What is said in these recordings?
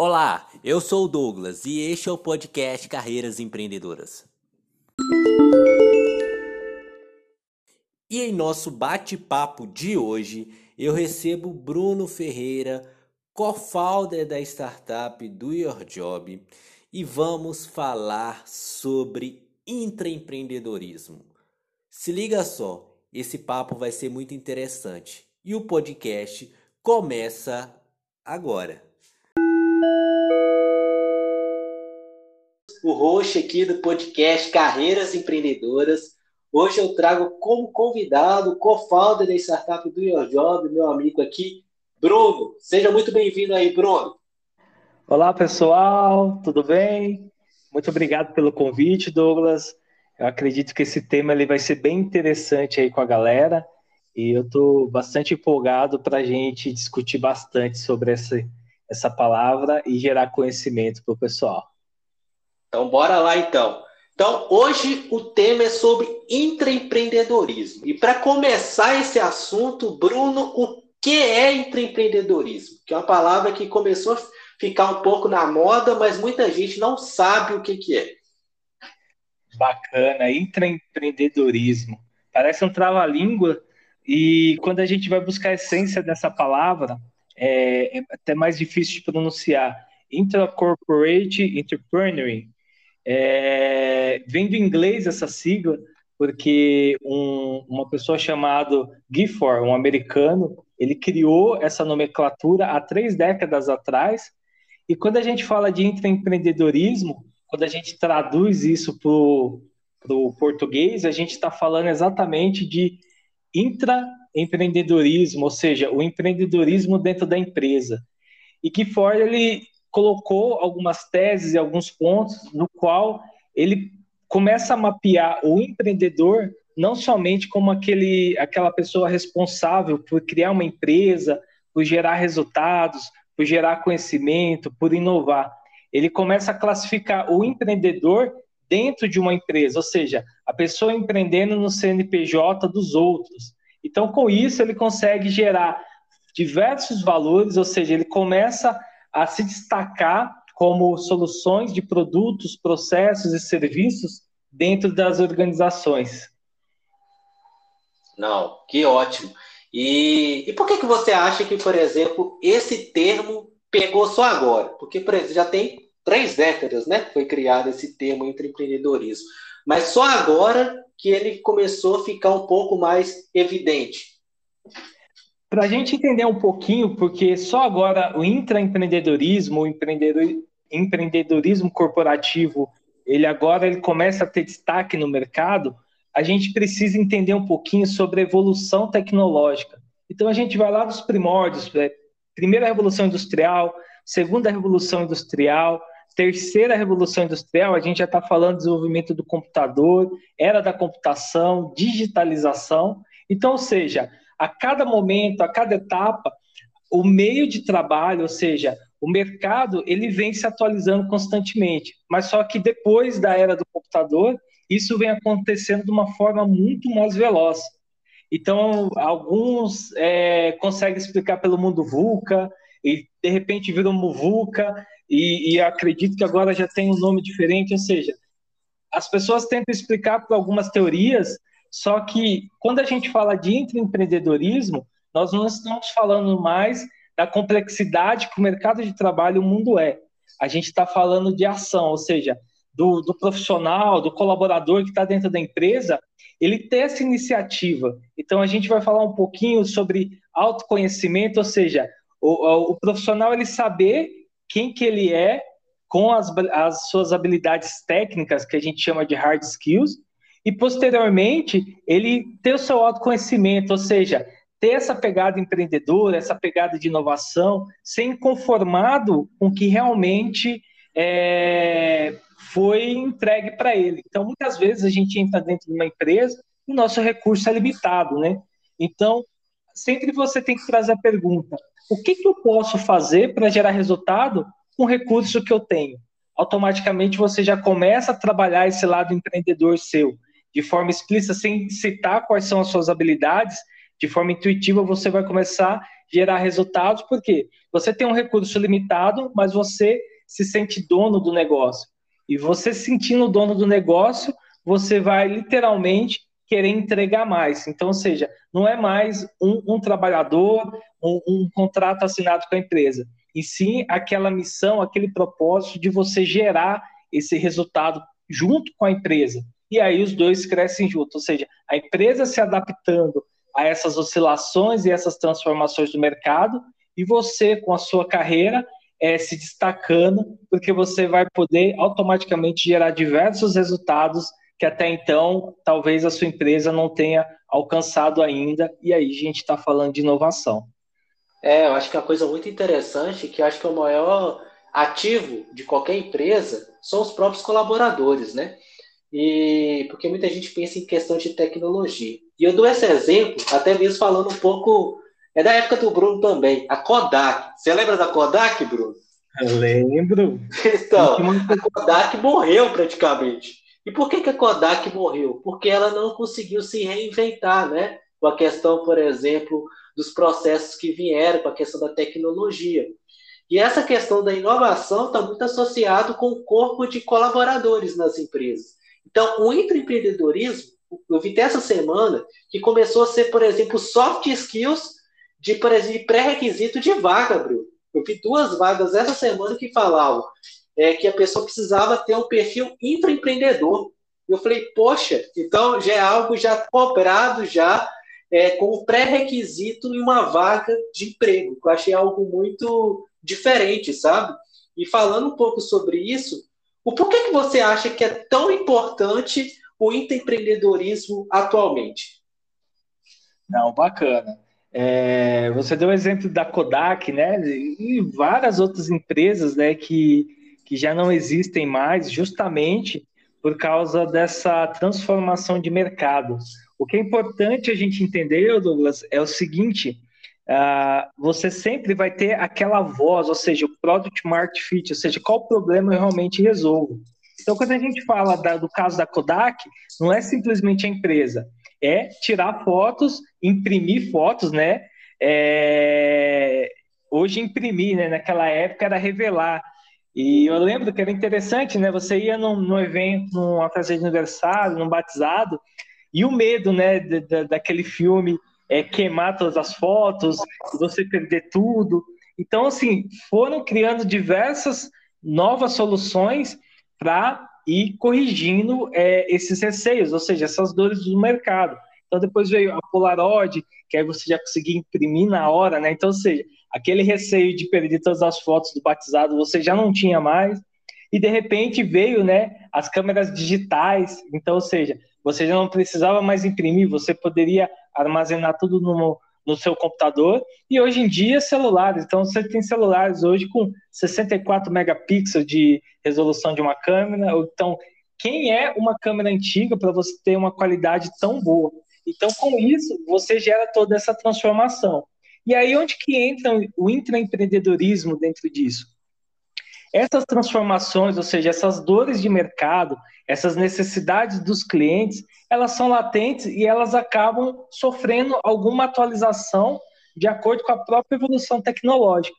Olá, eu sou o Douglas e este é o podcast Carreiras Empreendedoras. E em nosso bate-papo de hoje, eu recebo Bruno Ferreira, co-founder da startup Do Your Job, e vamos falar sobre intraempreendedorismo. Se liga só, esse papo vai ser muito interessante e o podcast começa agora. O host aqui do podcast Carreiras Empreendedoras. Hoje eu trago como convidado co-founder da startup do Your Job, meu amigo aqui, Bruno. Seja muito bem-vindo aí, Bruno. Olá, pessoal, tudo bem? Muito obrigado pelo convite, Douglas. Eu acredito que esse tema ele vai ser bem interessante aí com a galera e eu estou bastante empolgado para a gente discutir bastante sobre essa, essa palavra e gerar conhecimento para o pessoal. Então, bora lá então. Então, hoje o tema é sobre intraempreendedorismo. E para começar esse assunto, Bruno, o que é intraempreendedorismo? Que é uma palavra que começou a ficar um pouco na moda, mas muita gente não sabe o que, que é. Bacana, intraempreendedorismo. Parece um trava-língua, e quando a gente vai buscar a essência dessa palavra, é, é até mais difícil de pronunciar. Intracorporate Entrepreneuring. É, vem do inglês essa sigla, porque um, uma pessoa chamada Gifford, um americano, ele criou essa nomenclatura há três décadas atrás. E quando a gente fala de intraempreendedorismo, quando a gente traduz isso para o português, a gente está falando exatamente de intraempreendedorismo, ou seja, o empreendedorismo dentro da empresa. E Gifford, ele colocou algumas teses e alguns pontos no qual ele começa a mapear o empreendedor não somente como aquele, aquela pessoa responsável por criar uma empresa, por gerar resultados, por gerar conhecimento, por inovar. Ele começa a classificar o empreendedor dentro de uma empresa, ou seja, a pessoa empreendendo no CNPJ dos outros. Então, com isso, ele consegue gerar diversos valores, ou seja, ele começa a se destacar como soluções de produtos, processos e serviços dentro das organizações. Não, que ótimo. E, e por que, que você acha que, por exemplo, esse termo pegou só agora? Porque, por exemplo, já tem três décadas né, foi criado esse termo empreendedorismo. Mas só agora que ele começou a ficar um pouco mais evidente. Para a gente entender um pouquinho, porque só agora o intraempreendedorismo, o empreendedorismo corporativo, ele agora ele começa a ter destaque no mercado, a gente precisa entender um pouquinho sobre a evolução tecnológica. Então a gente vai lá dos primórdios, né? primeira revolução industrial, segunda revolução industrial, terceira revolução industrial, a gente já está falando do desenvolvimento do computador, era da computação, digitalização. Então, ou seja, a cada momento, a cada etapa, o meio de trabalho, ou seja, o mercado, ele vem se atualizando constantemente. Mas só que depois da era do computador, isso vem acontecendo de uma forma muito mais veloz. Então, alguns é, conseguem explicar pelo mundo VUCA, e de repente viram Muvuca, e, e acredito que agora já tem um nome diferente, ou seja, as pessoas tentam explicar por algumas teorias, só que quando a gente fala de empreendedorismo, nós não estamos falando mais da complexidade que o mercado de trabalho o mundo é. A gente está falando de ação, ou seja, do, do profissional, do colaborador que está dentro da empresa, ele ter essa iniciativa. Então a gente vai falar um pouquinho sobre autoconhecimento, ou seja, o, o profissional ele saber quem que ele é com as, as suas habilidades técnicas, que a gente chama de hard skills, e posteriormente ele ter o seu autoconhecimento, ou seja, ter essa pegada empreendedora, essa pegada de inovação, ser inconformado com o que realmente é, foi entregue para ele. Então, muitas vezes a gente entra dentro de uma empresa e o nosso recurso é limitado, né? Então, sempre você tem que trazer a pergunta: o que, que eu posso fazer para gerar resultado com o recurso que eu tenho? Automaticamente você já começa a trabalhar esse lado empreendedor seu, de forma explícita, sem citar quais são as suas habilidades, de forma intuitiva você vai começar a gerar resultados, porque você tem um recurso limitado, mas você se sente dono do negócio. E você sentindo dono do negócio, você vai literalmente querer entregar mais. Então, ou seja, não é mais um, um trabalhador, um, um contrato assinado com a empresa, e sim aquela missão, aquele propósito de você gerar esse resultado junto com a empresa. E aí os dois crescem juntos, ou seja, a empresa se adaptando a essas oscilações e essas transformações do mercado, e você, com a sua carreira, é, se destacando, porque você vai poder automaticamente gerar diversos resultados que até então talvez a sua empresa não tenha alcançado ainda, e aí a gente está falando de inovação. É, eu acho que é uma coisa muito interessante, que acho que é o maior ativo de qualquer empresa são os próprios colaboradores, né? E porque muita gente pensa em questão de tecnologia. E eu dou esse exemplo, até mesmo falando um pouco, é da época do Bruno também, a Kodak. Você lembra da Kodak, Bruno? Eu lembro. Então, a Kodak morreu praticamente. E por que, que a Kodak morreu? Porque ela não conseguiu se reinventar, né? Com a questão, por exemplo, dos processos que vieram, com a questão da tecnologia. E essa questão da inovação está muito associado com o corpo de colaboradores nas empresas. Então, o empreendedorismo, eu vi até essa semana, que começou a ser, por exemplo, soft skills de, pré-requisito de vaga, Bruno. Eu vi duas vagas essa semana que falavam é, que a pessoa precisava ter um perfil intraempreendedor. Eu falei, poxa, então já é algo já cobrado já é, como pré-requisito em uma vaga de emprego. Eu achei algo muito diferente, sabe? E falando um pouco sobre isso, o porquê que você acha que é tão importante o empreendedorismo atualmente? Não, bacana. É, você deu o exemplo da Kodak, né? E várias outras empresas, né? Que que já não existem mais, justamente por causa dessa transformação de mercado. O que é importante a gente entender, Douglas, é o seguinte: uh, você sempre vai ter aquela voz, ou seja, o product market fit, ou seja, qual problema eu realmente resolvo. Então, quando a gente fala da, do caso da Kodak, não é simplesmente a empresa, é tirar fotos, imprimir fotos, né? É... Hoje imprimir, né? Naquela época era revelar. E eu lembro que era interessante, né? Você ia num, num evento, numa festa de aniversário, num batizado, e o medo, né, de, daquele filme é queimar todas as fotos, você perder tudo. Então, assim, foram criando diversas novas soluções para ir corrigindo é, esses receios, ou seja, essas dores do mercado. Então, depois veio a Polaroid, que aí você já conseguia imprimir na hora, né? Então, ou seja, aquele receio de perder todas as fotos do batizado você já não tinha mais. E de repente veio, né, as câmeras digitais. Então, ou seja, você já não precisava mais imprimir, você poderia armazenar tudo no, no seu computador. E hoje em dia, celulares. Então, você tem celulares hoje com 64 megapixels de resolução de uma câmera. Então, quem é uma câmera antiga para você ter uma qualidade tão boa? Então, com isso, você gera toda essa transformação. E aí onde que entra o intraempreendedorismo dentro disso? Essas transformações, ou seja, essas dores de mercado, essas necessidades dos clientes, elas são latentes e elas acabam sofrendo alguma atualização de acordo com a própria evolução tecnológica.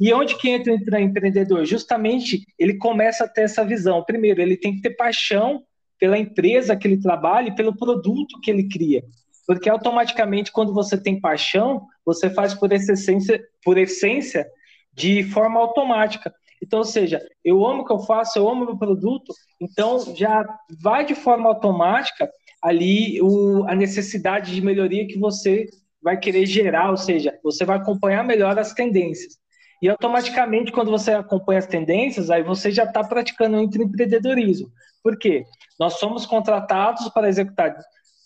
E onde que entra o empreendedor? Justamente ele começa a ter essa visão. Primeiro, ele tem que ter paixão pela empresa que ele trabalha e pelo produto que ele cria. Porque automaticamente, quando você tem paixão, você faz por essência, por essência de forma automática. Então, ou seja, eu amo o que eu faço, eu amo o meu produto, então já vai de forma automática ali o, a necessidade de melhoria que você vai querer gerar, ou seja, você vai acompanhar melhor as tendências. E automaticamente, quando você acompanha as tendências, aí você já está praticando o empreendedorismo. Por quê? Nós somos contratados para executar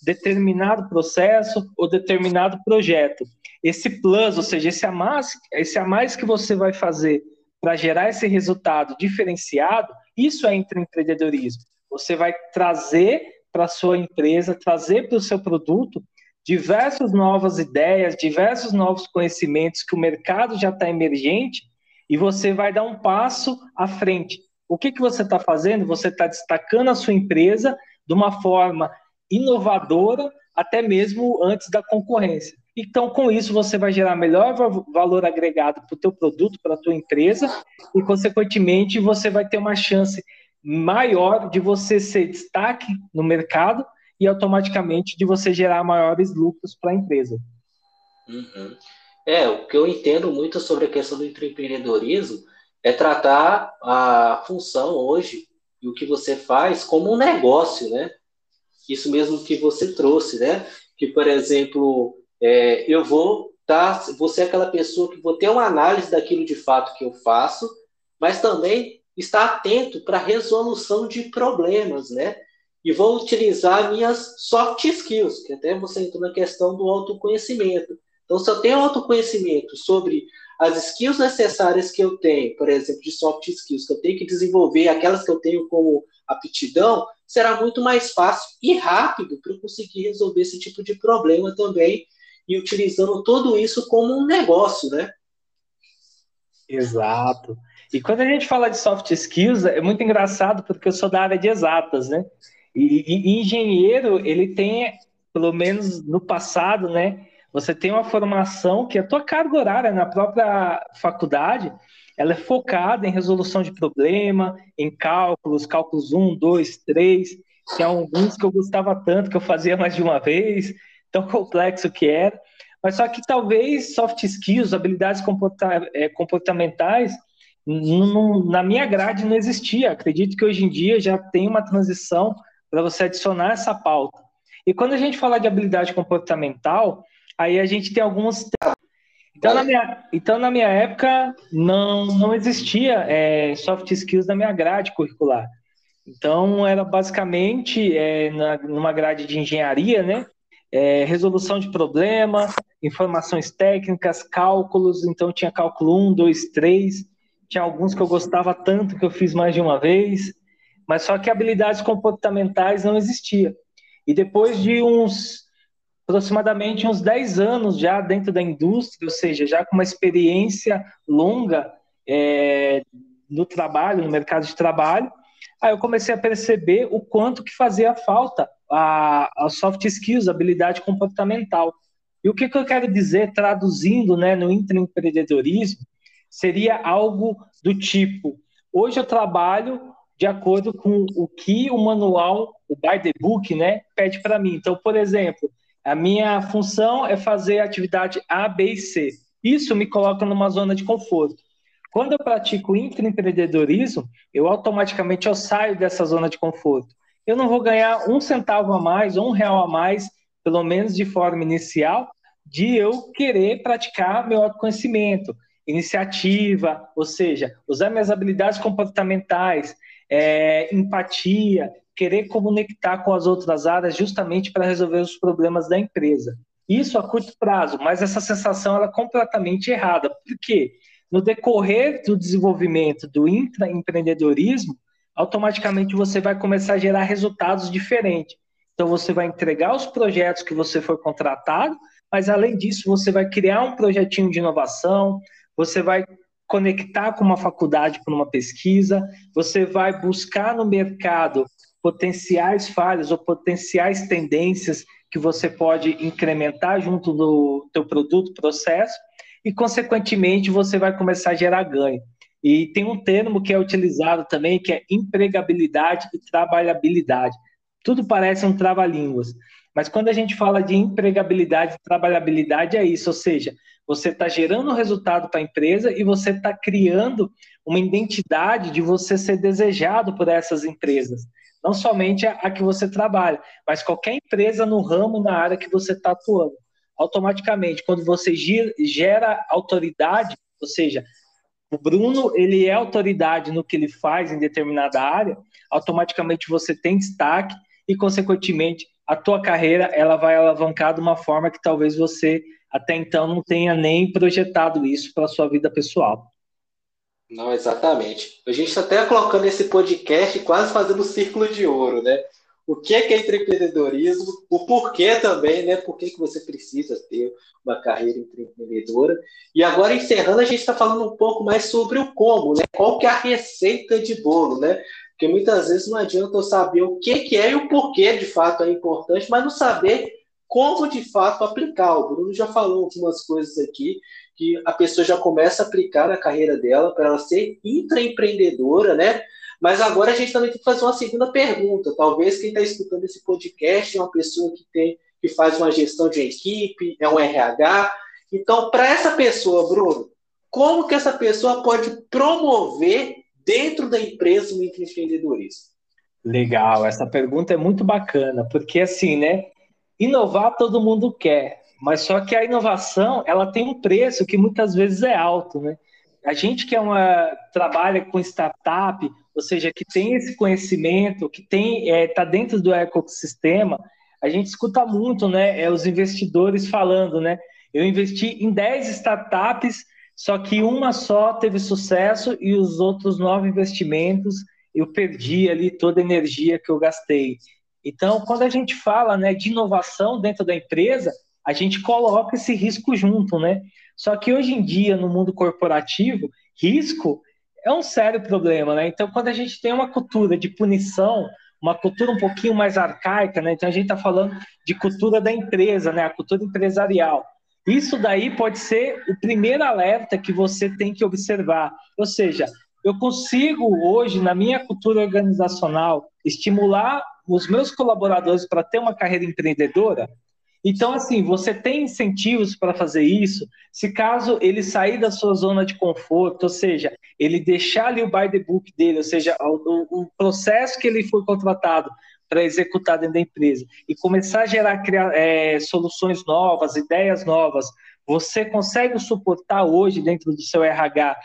determinado processo ou determinado projeto. Esse plus, ou seja, esse a mais, esse a mais que você vai fazer para gerar esse resultado diferenciado, isso é empreendedorismo. Você vai trazer para a sua empresa, trazer para o seu produto diversas novas ideias, diversos novos conhecimentos que o mercado já está emergente e você vai dar um passo à frente. O que, que você está fazendo? Você está destacando a sua empresa de uma forma inovadora, até mesmo antes da concorrência. Então, com isso, você vai gerar melhor valor agregado para o teu produto, para a tua empresa, e, consequentemente, você vai ter uma chance maior de você ser destaque no mercado e, automaticamente, de você gerar maiores lucros para a empresa. Uhum. É, o que eu entendo muito sobre a questão do empreendedorismo é tratar a função hoje e o que você faz como um negócio, né? Isso mesmo que você trouxe, né? Que, por exemplo, é, eu vou tá, vou ser aquela pessoa que vou ter uma análise daquilo de fato que eu faço, mas também estar atento para resolução de problemas, né? E vou utilizar minhas soft skills, que até você entrou na questão do autoconhecimento. Então, se eu tenho autoconhecimento sobre as skills necessárias que eu tenho, por exemplo, de soft skills, que eu tenho que desenvolver, aquelas que eu tenho como aptidão, será muito mais fácil e rápido para eu conseguir resolver esse tipo de problema também e utilizando tudo isso como um negócio, né? Exato. E quando a gente fala de soft skills, é muito engraçado porque eu sou da área de exatas, né? E, e engenheiro, ele tem, pelo menos no passado, né? Você tem uma formação que a tua carga horária na própria faculdade, ela é focada em resolução de problema, em cálculos, cálculos 1, 2, 3, que é alguns que eu gostava tanto, que eu fazia mais de uma vez, tão complexo que era. Mas só que talvez soft skills, habilidades é, comportamentais, na minha grade não existia. Acredito que hoje em dia já tem uma transição para você adicionar essa pauta. E quando a gente fala de habilidade comportamental, Aí a gente tem alguns. Então, na minha, então, na minha época, não, não existia é, soft skills na minha grade curricular. Então, era basicamente é, na, numa grade de engenharia, né? É, resolução de problema, informações técnicas, cálculos. Então, tinha cálculo 1, 2, 3. Tinha alguns que eu gostava tanto que eu fiz mais de uma vez. Mas só que habilidades comportamentais não existia. E depois de uns aproximadamente uns 10 anos já dentro da indústria, ou seja, já com uma experiência longa é, no trabalho, no mercado de trabalho, aí eu comecei a perceber o quanto que fazia falta a, a soft skills, habilidade comportamental. E o que, que eu quero dizer, traduzindo né, no intraempreendedorismo, seria algo do tipo: hoje eu trabalho de acordo com o que o manual, o by the book, né, pede para mim. Então, por exemplo, a minha função é fazer atividade A, B e C. Isso me coloca numa zona de conforto. Quando eu pratico intraempreendedorismo, eu automaticamente eu saio dessa zona de conforto. Eu não vou ganhar um centavo a mais ou um real a mais, pelo menos de forma inicial, de eu querer praticar meu autoconhecimento, iniciativa, ou seja, usar minhas habilidades comportamentais, é, empatia, querer conectar com as outras áreas justamente para resolver os problemas da empresa. Isso a curto prazo, mas essa sensação ela é completamente errada. Por quê? No decorrer do desenvolvimento do intraempreendedorismo, automaticamente você vai começar a gerar resultados diferentes. Então você vai entregar os projetos que você foi contratado, mas além disso você vai criar um projetinho de inovação, você vai conectar com uma faculdade para uma pesquisa, você vai buscar no mercado potenciais falhas ou potenciais tendências que você pode incrementar junto do teu produto, processo, e consequentemente você vai começar a gerar ganho. E tem um termo que é utilizado também que é empregabilidade e trabalhabilidade. Tudo parece um trava-línguas, mas quando a gente fala de empregabilidade e trabalhabilidade é isso, ou seja, você está gerando resultado para a empresa e você está criando uma identidade de você ser desejado por essas empresas não somente a, a que você trabalha, mas qualquer empresa no ramo, na área que você está atuando. Automaticamente, quando você gera autoridade, ou seja, o Bruno ele é autoridade no que ele faz em determinada área, automaticamente você tem destaque e, consequentemente, a tua carreira ela vai alavancar de uma forma que talvez você até então não tenha nem projetado isso para a sua vida pessoal. Não, exatamente. A gente está até colocando esse podcast quase fazendo um círculo de ouro, né? O que é, que é empreendedorismo, o porquê também, né? Por que, que você precisa ter uma carreira empreendedora. E agora, encerrando, a gente está falando um pouco mais sobre o como, né? Qual que é a receita de bolo, né? Porque muitas vezes não adianta eu saber o que, que é e o porquê de fato é importante, mas não saber como de fato aplicar. O Bruno já falou algumas coisas aqui que a pessoa já começa a aplicar na carreira dela para ela ser intraempreendedora, né? Mas agora a gente também tem que fazer uma segunda pergunta. Talvez quem está escutando esse podcast é uma pessoa que tem que faz uma gestão de equipe, é um RH. Então, para essa pessoa, Bruno, como que essa pessoa pode promover dentro da empresa o empreendedorismo? Legal, essa pergunta é muito bacana, porque assim, né? Inovar todo mundo quer, mas só que a inovação ela tem um preço que muitas vezes é alto, né? A gente que é uma trabalha com startup, ou seja, que tem esse conhecimento, que tem está é, tá dentro do ecossistema, a gente escuta muito, né? É, os investidores falando, né? Eu investi em 10 startups, só que uma só teve sucesso e os outros nove investimentos eu perdi ali toda a energia que eu gastei. Então, quando a gente fala né, de inovação dentro da empresa, a gente coloca esse risco junto, né? Só que hoje em dia, no mundo corporativo, risco é um sério problema, né? Então, quando a gente tem uma cultura de punição, uma cultura um pouquinho mais arcaica, né? Então a gente está falando de cultura da empresa, né? A cultura empresarial. Isso daí pode ser o primeiro alerta que você tem que observar. Ou seja, eu consigo hoje, na minha cultura organizacional, estimular os meus colaboradores para ter uma carreira empreendedora? Então, assim, você tem incentivos para fazer isso, se caso ele sair da sua zona de conforto, ou seja, ele deixar ali o buy the book dele, ou seja, o, o processo que ele foi contratado para executar dentro da empresa e começar a gerar criar, é, soluções novas, ideias novas, você consegue suportar hoje dentro do seu RH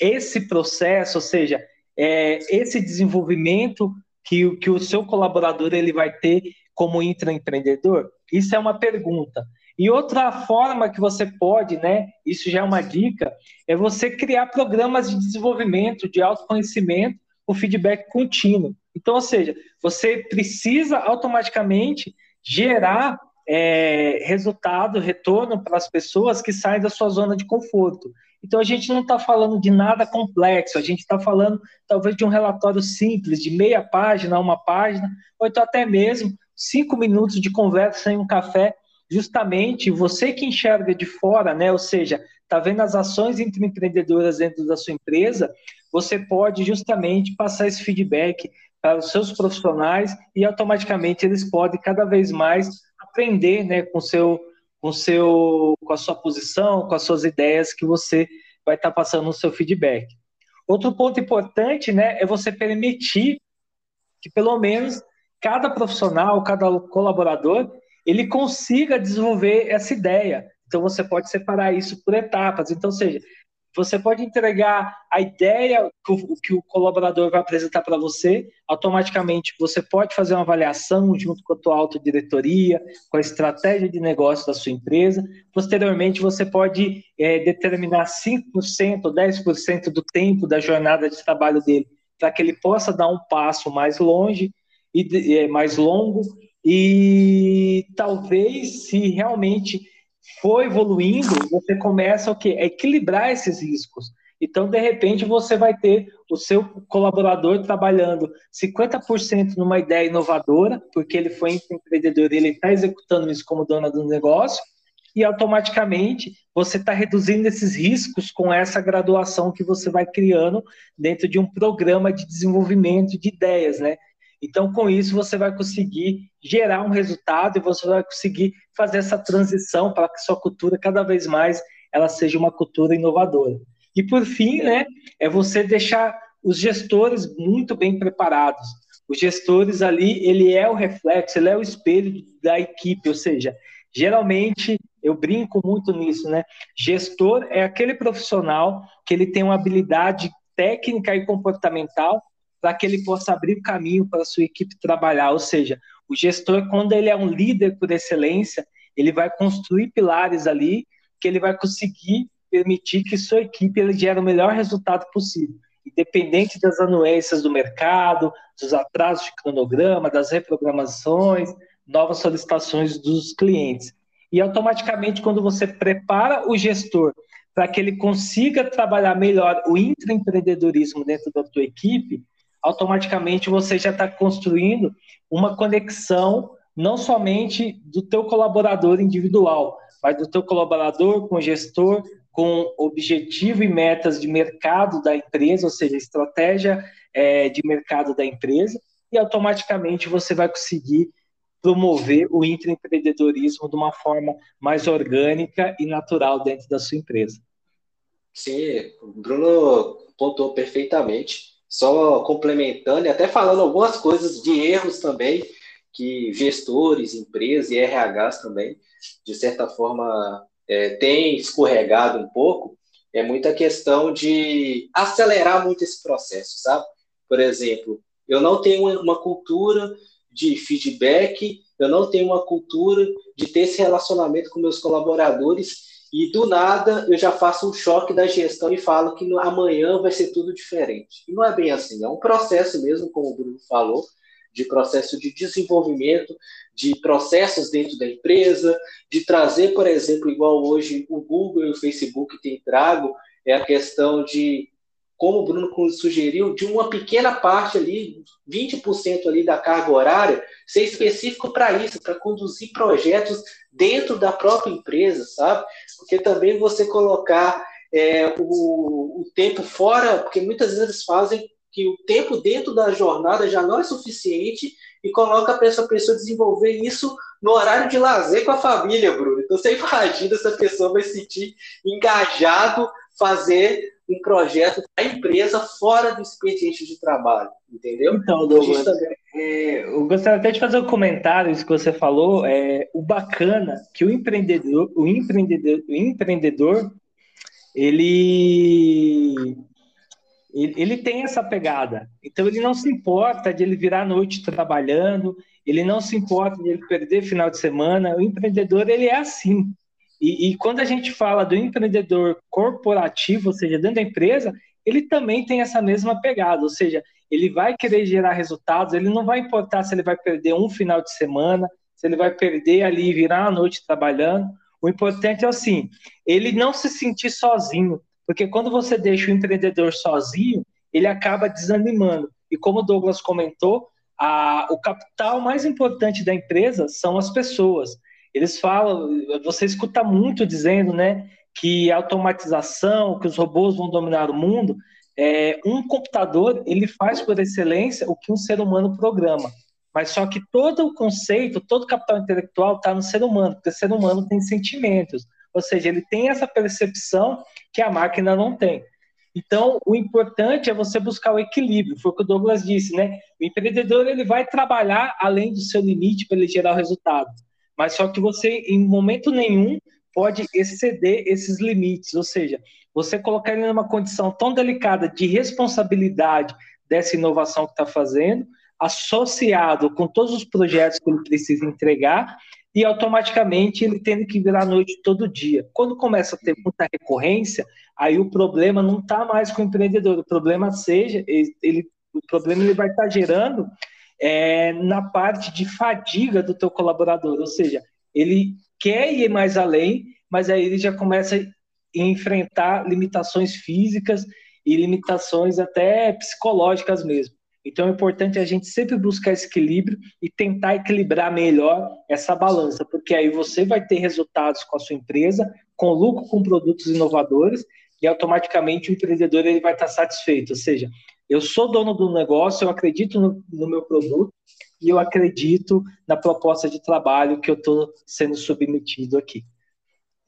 esse processo, ou seja, é, esse desenvolvimento que, que o seu colaborador ele vai ter como intraempreendedor? Isso é uma pergunta. E outra forma que você pode, né, isso já é uma dica, é você criar programas de desenvolvimento, de autoconhecimento, o feedback contínuo. Então, ou seja, você precisa automaticamente gerar é, resultado, retorno para as pessoas que saem da sua zona de conforto. Então a gente não está falando de nada complexo, a gente está falando talvez de um relatório simples, de meia página uma página, ou então até mesmo cinco minutos de conversa em um café, justamente você que enxerga de fora, né? Ou seja, está vendo as ações entre empreendedoras dentro da sua empresa, você pode justamente passar esse feedback para os seus profissionais e automaticamente eles podem cada vez mais aprender, né, com seu com seu com a sua posição, com as suas ideias que você vai estar tá passando no seu feedback. Outro ponto importante, né, é você permitir que pelo menos cada profissional, cada colaborador, ele consiga desenvolver essa ideia. Então você pode separar isso por etapas. Então, seja, você pode entregar a ideia que o, que o colaborador vai apresentar para você, automaticamente você pode fazer uma avaliação junto com a tua autodiretoria, com a estratégia de negócio da sua empresa. Posteriormente, você pode é, determinar 5% ou 10% do tempo da jornada de trabalho dele, para que ele possa dar um passo mais longe e é, mais longo e talvez se realmente for evoluindo, você começa o quê? A equilibrar esses riscos. Então, de repente, você vai ter o seu colaborador trabalhando 50% numa ideia inovadora, porque ele foi empreendedor, ele está executando isso como dono do negócio, e automaticamente você está reduzindo esses riscos com essa graduação que você vai criando dentro de um programa de desenvolvimento de ideias, né? Então, com isso, você vai conseguir gerar um resultado e você vai conseguir fazer essa transição para que sua cultura cada vez mais ela seja uma cultura inovadora. E por fim, né, é você deixar os gestores muito bem preparados. Os gestores ali, ele é o reflexo, ele é o espelho da equipe, ou seja, geralmente eu brinco muito nisso, né? Gestor é aquele profissional que ele tem uma habilidade técnica e comportamental para que ele possa abrir o caminho para a sua equipe trabalhar. Ou seja, o gestor, quando ele é um líder por excelência, ele vai construir pilares ali que ele vai conseguir permitir que sua equipe ele gere o melhor resultado possível, independente das anuências do mercado, dos atrasos de cronograma, das reprogramações, novas solicitações dos clientes. E automaticamente, quando você prepara o gestor para que ele consiga trabalhar melhor o intraempreendedorismo dentro da tua equipe, automaticamente você já está construindo uma conexão não somente do teu colaborador individual, mas do teu colaborador com gestor, com objetivo e metas de mercado da empresa, ou seja, estratégia é, de mercado da empresa, e automaticamente você vai conseguir promover o intraempreendedorismo de uma forma mais orgânica e natural dentro da sua empresa. Sim, o Bruno pontuou perfeitamente. Só complementando e até falando algumas coisas de erros também que gestores, empresas e RHs também, de certa forma, é, têm escorregado um pouco, é muita questão de acelerar muito esse processo, sabe? Por exemplo, eu não tenho uma cultura de feedback, eu não tenho uma cultura de ter esse relacionamento com meus colaboradores e do nada eu já faço um choque da gestão e falo que amanhã vai ser tudo diferente. E não é bem assim, é um processo mesmo, como o Bruno falou, de processo de desenvolvimento, de processos dentro da empresa, de trazer, por exemplo, igual hoje o Google e o Facebook têm trago, é a questão de, como o Bruno sugeriu, de uma pequena parte ali, 20% ali da carga horária, ser específico para isso, para conduzir projetos dentro da própria empresa, sabe? Porque também você colocar é, o, o tempo fora, porque muitas vezes fazem que o tempo dentro da jornada já não é suficiente e coloca para essa pessoa desenvolver isso no horário de lazer com a família, Bruno. Então você imagina essa pessoa vai se sentir engajado fazer um projeto da empresa fora do expediente de trabalho, entendeu? Então, Douglas, também... é, eu gostaria até de fazer um comentário isso que você falou. É, o bacana que o empreendedor, o empreendedor, o empreendedor, ele ele, tem essa pegada. Então ele não se importa de ele virar a noite trabalhando, ele não se importa de ele perder final de semana. O empreendedor ele é assim. E, e, quando a gente fala do empreendedor corporativo, ou seja, dentro da empresa, ele também tem essa mesma pegada, ou seja, ele vai querer gerar resultados, ele não vai importar se ele vai perder um final de semana, se ele vai perder ali e virar a noite trabalhando. O importante é assim, ele não se sentir sozinho, porque quando você deixa o empreendedor sozinho, ele acaba desanimando. E como o Douglas comentou, a, o capital mais importante da empresa são as pessoas. Eles falam, você escuta muito dizendo, né, que a automatização, que os robôs vão dominar o mundo. É, um computador ele faz por excelência o que um ser humano programa. Mas só que todo o conceito, todo o capital intelectual está no ser humano, porque o ser humano tem sentimentos. Ou seja, ele tem essa percepção que a máquina não tem. Então, o importante é você buscar o equilíbrio, foi o que o Douglas disse, né? O empreendedor ele vai trabalhar além do seu limite para ele gerar o resultado, mas só que você, em momento nenhum, pode exceder esses limites, ou seja, você colocar ele numa condição tão delicada de responsabilidade dessa inovação que está fazendo, associado com todos os projetos que ele precisa entregar, e automaticamente ele tendo que virar à noite todo dia. Quando começa a ter muita recorrência, aí o problema não está mais com o empreendedor, o problema seja ele, o problema ele vai estar tá gerando é, na parte de fadiga do teu colaborador, ou seja, ele quer ir mais além, mas aí ele já começa a enfrentar limitações físicas e limitações até psicológicas mesmo. Então é importante a gente sempre buscar esse equilíbrio e tentar equilibrar melhor essa balança, porque aí você vai ter resultados com a sua empresa, com lucro com produtos inovadores e automaticamente o empreendedor ele vai estar satisfeito. Ou seja, eu sou dono do negócio, eu acredito no, no meu produto e eu acredito na proposta de trabalho que eu estou sendo submetido aqui.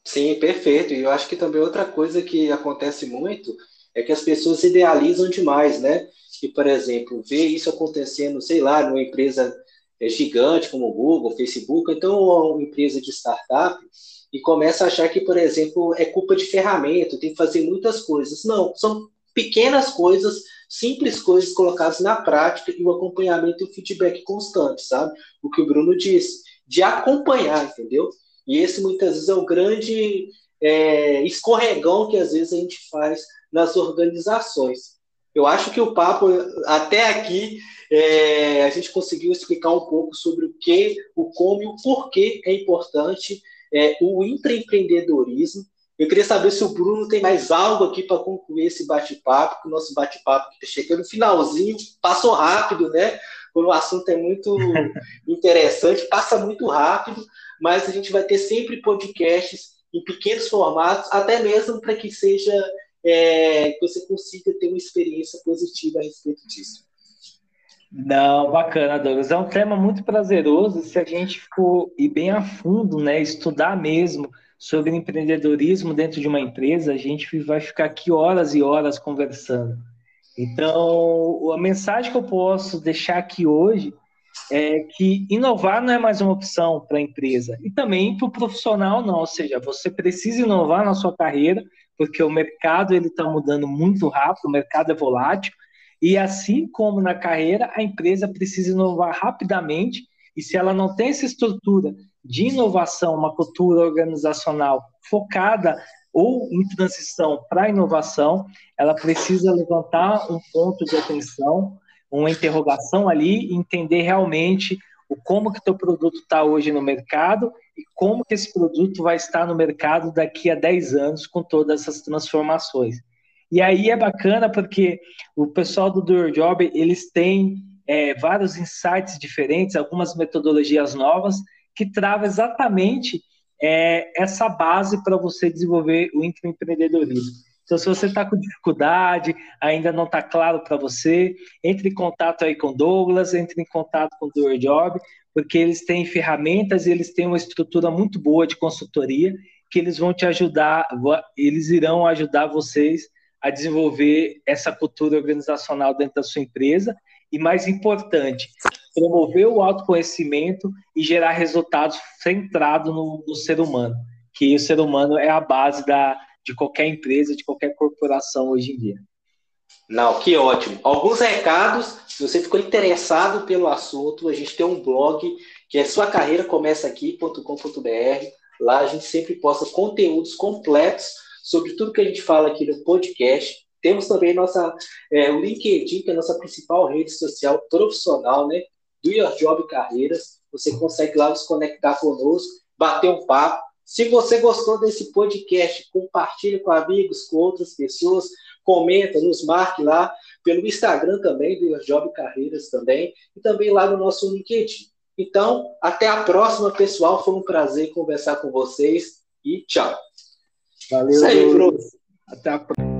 Sim, perfeito. E eu acho que também outra coisa que acontece muito é que as pessoas idealizam demais, né? que, por exemplo, vê isso acontecendo, sei lá, numa empresa é, gigante como o Google, Facebook, então uma empresa de startup, e começa a achar que, por exemplo, é culpa de ferramenta, tem que fazer muitas coisas. Não, são pequenas coisas, simples coisas colocadas na prática e o acompanhamento e o feedback constante, sabe? O que o Bruno disse, de acompanhar, entendeu? E esse muitas vezes é o grande é, escorregão que às vezes a gente faz nas organizações. Eu acho que o papo, até aqui, é, a gente conseguiu explicar um pouco sobre o que, o como e o porquê é importante é, o intraempreendedorismo Eu queria saber se o Bruno tem mais algo aqui para concluir esse bate-papo, que o nosso bate-papo está chegando no finalzinho, passou rápido, né? Quando o assunto é muito interessante, passa muito rápido, mas a gente vai ter sempre podcasts em pequenos formatos, até mesmo para que seja é, que você consiga ter uma experiência positiva a respeito disso. Não, bacana, Douglas. É um tema muito prazeroso se a gente for ir bem a fundo, né? Estudar mesmo sobre empreendedorismo dentro de uma empresa, a gente vai ficar aqui horas e horas conversando. Então, a mensagem que eu posso deixar aqui hoje é que inovar não é mais uma opção para a empresa e também para o profissional não, ou seja, você precisa inovar na sua carreira porque o mercado ele está mudando muito rápido, o mercado é volátil e assim como na carreira, a empresa precisa inovar rapidamente, e se ela não tem essa estrutura de inovação, uma cultura organizacional focada ou em transição para inovação, ela precisa levantar um ponto de atenção, uma interrogação ali, entender realmente o como que teu produto está hoje no mercado e como que esse produto vai estar no mercado daqui a 10 anos com todas essas transformações. E aí é bacana porque o pessoal do Do Your Job, eles têm é, vários insights diferentes, algumas metodologias novas, que travam exatamente é, essa base para você desenvolver o intraempreendedorismo. Então, se você está com dificuldade, ainda não está claro para você, entre em contato aí com Douglas, entre em contato com o Do Your Job, porque eles têm ferramentas e eles têm uma estrutura muito boa de consultoria que eles vão te ajudar, eles irão ajudar vocês a desenvolver essa cultura organizacional dentro da sua empresa e, mais importante, promover o autoconhecimento e gerar resultados centrado no, no, ser humano, que o ser humano é a base da, de qualquer empresa, de qualquer corporação hoje em dia. Não, que ótimo. Alguns recados, se você ficou interessado pelo assunto, a gente tem um blog que é suacarreiracomeçaaqui.com.br. Lá a gente sempre posta conteúdos completos sobre tudo que a gente fala aqui no podcast. Temos também nossa, é, o LinkedIn, que é a nossa principal rede social profissional, né? Do Your Job Carreiras. Você consegue lá nos conectar conosco, bater um papo. Se você gostou desse podcast, compartilhe com amigos, com outras pessoas, comenta, nos marque lá pelo Instagram também, do Your Job Carreiras também, e também lá no nosso LinkedIn. Então, até a próxima, pessoal. Foi um prazer conversar com vocês e tchau. Valeu. Isso aí, Bruno. Até a próxima.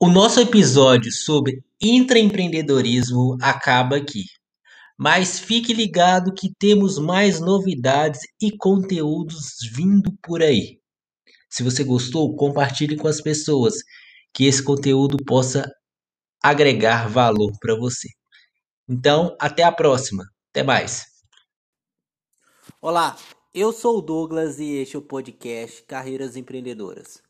O nosso episódio sobre intraempreendedorismo acaba aqui. Mas fique ligado que temos mais novidades e conteúdos vindo por aí. Se você gostou, compartilhe com as pessoas que esse conteúdo possa agregar valor para você. Então, até a próxima. Até mais. Olá, eu sou o Douglas e este é o podcast Carreiras Empreendedoras.